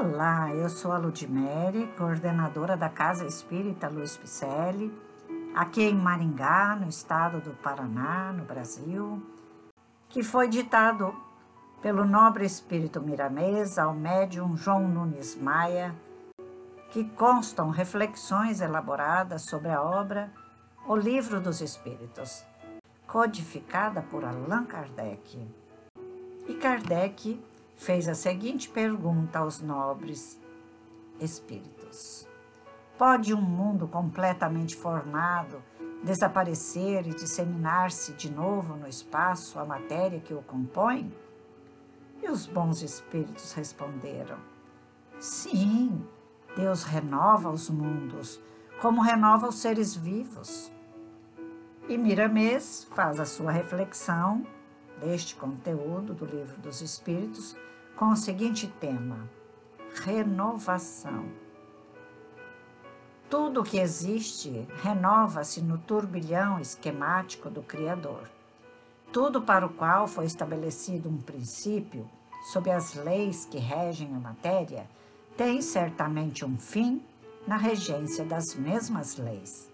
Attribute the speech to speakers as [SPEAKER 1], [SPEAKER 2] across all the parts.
[SPEAKER 1] Olá, eu sou a Ludmere, coordenadora da Casa Espírita Luiz Picelli, aqui em Maringá, no estado do Paraná, no Brasil, que foi ditado pelo nobre espírito Miramês ao médium João Nunes Maia, que constam reflexões elaboradas sobre a obra O Livro dos Espíritos, codificada por Allan Kardec. E Kardec fez a seguinte pergunta aos nobres espíritos: Pode um mundo completamente formado desaparecer e disseminar-se de novo no espaço a matéria que o compõe? E os bons espíritos responderam: Sim, Deus renova os mundos, como renova os seres vivos. E Miramês faz a sua reflexão deste conteúdo do Livro dos Espíritos com o seguinte tema: renovação. Tudo que existe renova-se no turbilhão esquemático do Criador. Tudo para o qual foi estabelecido um princípio, sob as leis que regem a matéria, tem certamente um fim na regência das mesmas leis.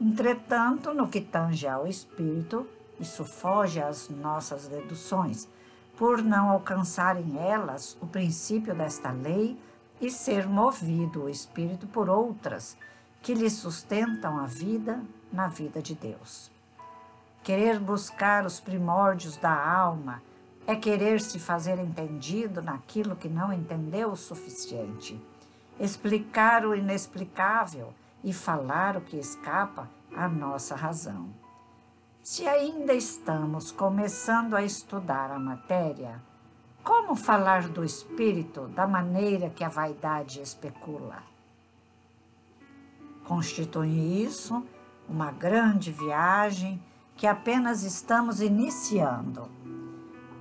[SPEAKER 1] Entretanto, no que tange ao espírito, isso foge às nossas deduções, por não alcançarem elas o princípio desta lei e ser movido o espírito por outras que lhe sustentam a vida na vida de Deus. Querer buscar os primórdios da alma é querer se fazer entendido naquilo que não entendeu o suficiente, explicar o inexplicável e falar o que escapa à nossa razão. Se ainda estamos começando a estudar a matéria, como falar do espírito da maneira que a vaidade especula? Constitui isso uma grande viagem que apenas estamos iniciando.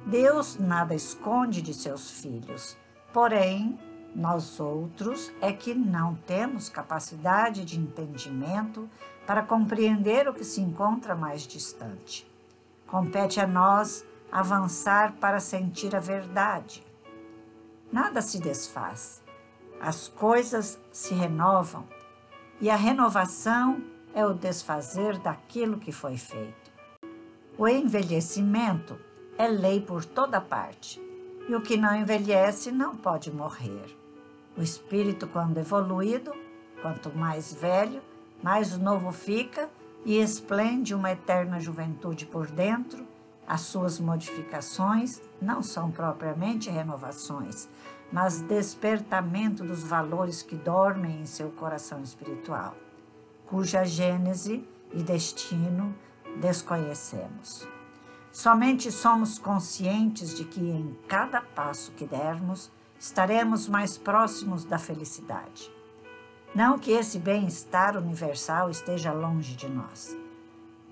[SPEAKER 1] Deus nada esconde de seus filhos, porém, nós outros é que não temos capacidade de entendimento para compreender o que se encontra mais distante. Compete a nós avançar para sentir a verdade. Nada se desfaz, as coisas se renovam e a renovação é o desfazer daquilo que foi feito. O envelhecimento é lei por toda parte e o que não envelhece não pode morrer. O espírito, quando evoluído, quanto mais velho, mais novo fica e esplende uma eterna juventude por dentro. As suas modificações não são propriamente renovações, mas despertamento dos valores que dormem em seu coração espiritual, cuja gênese e destino desconhecemos. Somente somos conscientes de que em cada passo que dermos estaremos mais próximos da felicidade. Não que esse bem-estar universal esteja longe de nós.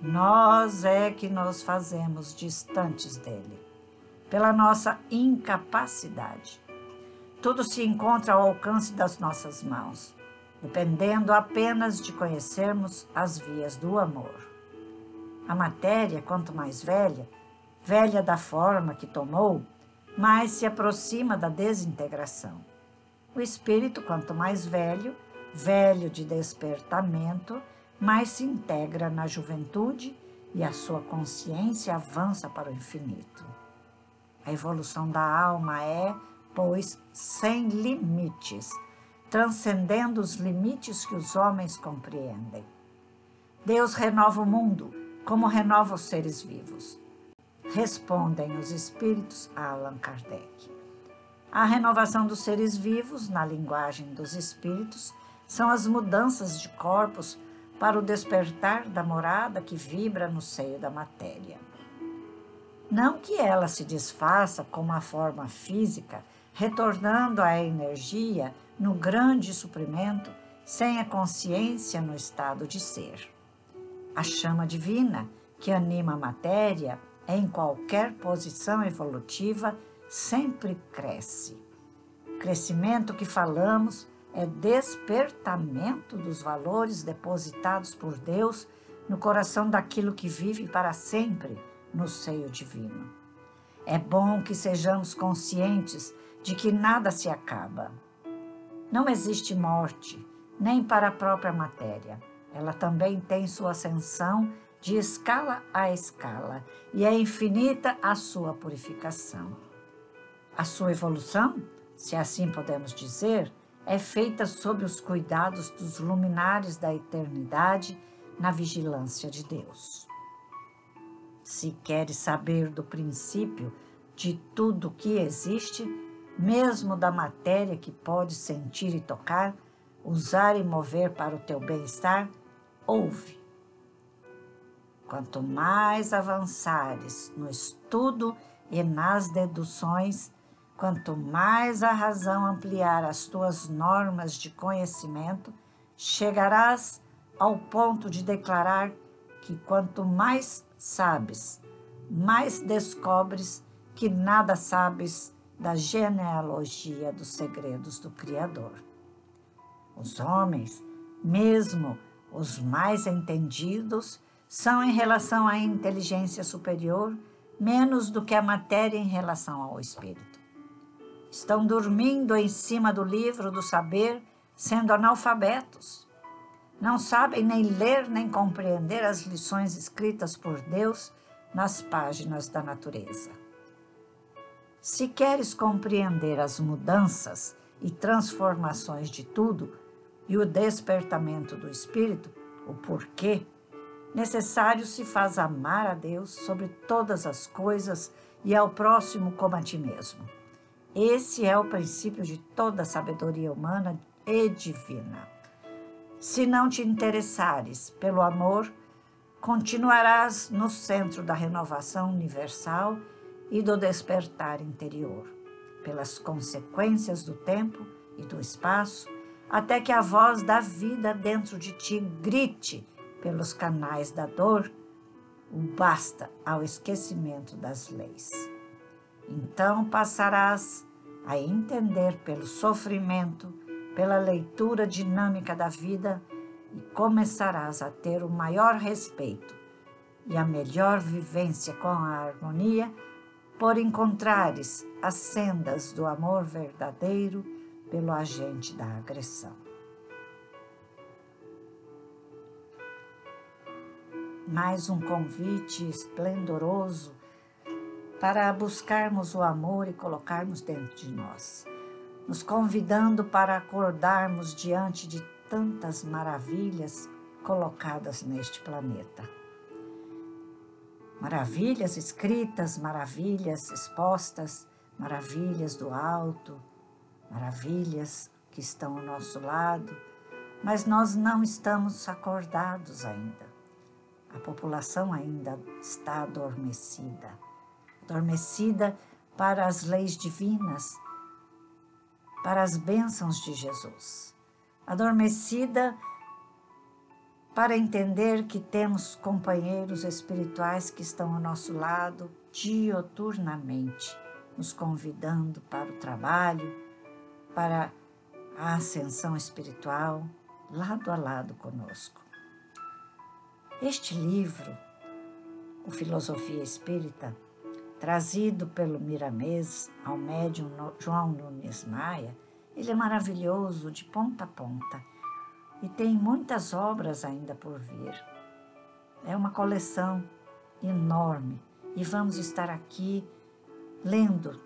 [SPEAKER 1] Nós é que nos fazemos distantes dele, pela nossa incapacidade. Tudo se encontra ao alcance das nossas mãos, dependendo apenas de conhecermos as vias do amor. A matéria, quanto mais velha, velha da forma que tomou, mais se aproxima da desintegração. O espírito, quanto mais velho, velho de despertamento, mais se integra na juventude e a sua consciência avança para o infinito. A evolução da alma é, pois, sem limites, transcendendo os limites que os homens compreendem. Deus renova o mundo como renova os seres vivos. Respondem os espíritos a Allan Kardec. A renovação dos seres vivos, na linguagem dos espíritos, são as mudanças de corpos para o despertar da morada que vibra no seio da matéria. Não que ela se desfaça como a forma física, retornando à energia no grande suprimento, sem a consciência no estado de ser. A chama divina que anima a matéria, em qualquer posição evolutiva, sempre cresce. Crescimento que falamos é despertamento dos valores depositados por Deus no coração daquilo que vive para sempre no seio divino. É bom que sejamos conscientes de que nada se acaba. Não existe morte, nem para a própria matéria. Ela também tem sua ascensão de escala a escala e é infinita a sua purificação. A sua evolução, se assim podemos dizer, é feita sob os cuidados dos luminares da eternidade na vigilância de Deus. Se queres saber do princípio de tudo que existe, mesmo da matéria que pode sentir e tocar, usar e mover para o teu bem-estar, ouve. Quanto mais avançares no estudo e nas deduções, quanto mais a razão ampliar as tuas normas de conhecimento, chegarás ao ponto de declarar que quanto mais sabes, mais descobres que nada sabes da genealogia dos segredos do Criador. Os homens, mesmo os mais entendidos, são em relação à inteligência superior menos do que a matéria em relação ao espírito. Estão dormindo em cima do livro do saber, sendo analfabetos. Não sabem nem ler nem compreender as lições escritas por Deus nas páginas da natureza. Se queres compreender as mudanças e transformações de tudo e o despertamento do espírito, o porquê, necessário se faz amar a Deus sobre todas as coisas e ao próximo como a ti mesmo. Esse é o princípio de toda sabedoria humana e divina. Se não te interessares pelo amor, continuarás no centro da renovação universal e do despertar interior, pelas consequências do tempo e do espaço, até que a voz da vida dentro de ti grite pelos canais da dor o basta ao esquecimento das leis. Então passarás a entender pelo sofrimento, pela leitura dinâmica da vida e começarás a ter o maior respeito e a melhor vivência com a harmonia por encontrares as sendas do amor verdadeiro pelo agente da agressão. Mais um convite esplendoroso para buscarmos o amor e colocarmos dentro de nós, nos convidando para acordarmos diante de tantas maravilhas colocadas neste planeta maravilhas escritas, maravilhas expostas, maravilhas do alto, maravilhas que estão ao nosso lado, mas nós não estamos acordados ainda. A população ainda está adormecida adormecida para as leis divinas, para as bênçãos de Jesus, adormecida para entender que temos companheiros espirituais que estão ao nosso lado dioturnamente, nos convidando para o trabalho, para a ascensão espiritual, lado a lado conosco. Este livro, o Filosofia Espírita, trazido pelo Miramês ao médium João Nunes Maia, ele é maravilhoso de ponta a ponta e tem muitas obras ainda por vir. É uma coleção enorme e vamos estar aqui lendo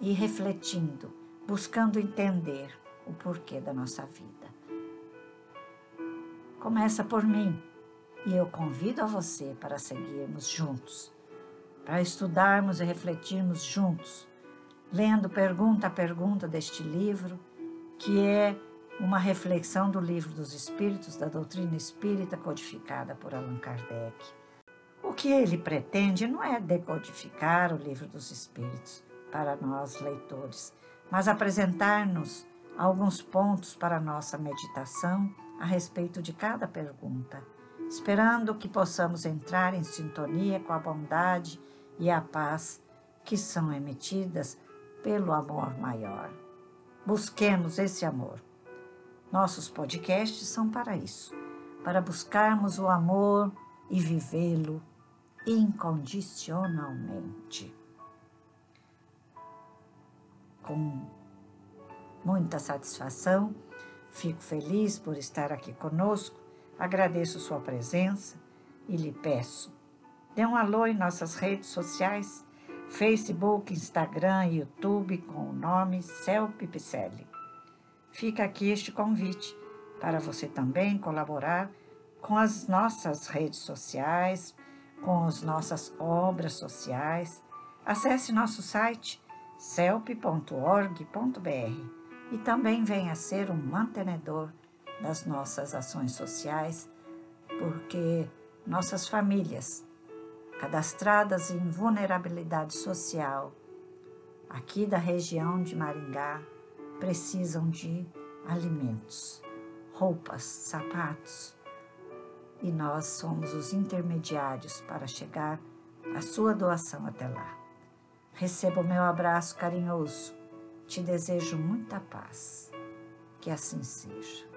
[SPEAKER 1] e refletindo, buscando entender o porquê da nossa vida. Começa por mim e eu convido a você para seguirmos juntos, para estudarmos e refletirmos juntos, lendo pergunta a pergunta deste livro, que é uma reflexão do Livro dos Espíritos, da doutrina espírita codificada por Allan Kardec. O que ele pretende não é decodificar o Livro dos Espíritos para nós leitores, mas apresentar-nos alguns pontos para nossa meditação a respeito de cada pergunta, esperando que possamos entrar em sintonia com a bondade e a paz que são emitidas pelo amor maior. Busquemos esse amor nossos podcasts são para isso, para buscarmos o amor e vivê-lo incondicionalmente. Com muita satisfação. Fico feliz por estar aqui conosco, agradeço sua presença e lhe peço, dê um alô em nossas redes sociais, Facebook, Instagram e YouTube com o nome Cel Pipicelli. Fica aqui este convite para você também colaborar com as nossas redes sociais, com as nossas obras sociais. Acesse nosso site celp.org.br e também venha ser um mantenedor das nossas ações sociais, porque nossas famílias cadastradas em vulnerabilidade social aqui da região de Maringá precisam de alimentos, roupas, sapatos e nós somos os intermediários para chegar a sua doação até lá. Receba o meu abraço carinhoso. Te desejo muita paz. Que assim seja.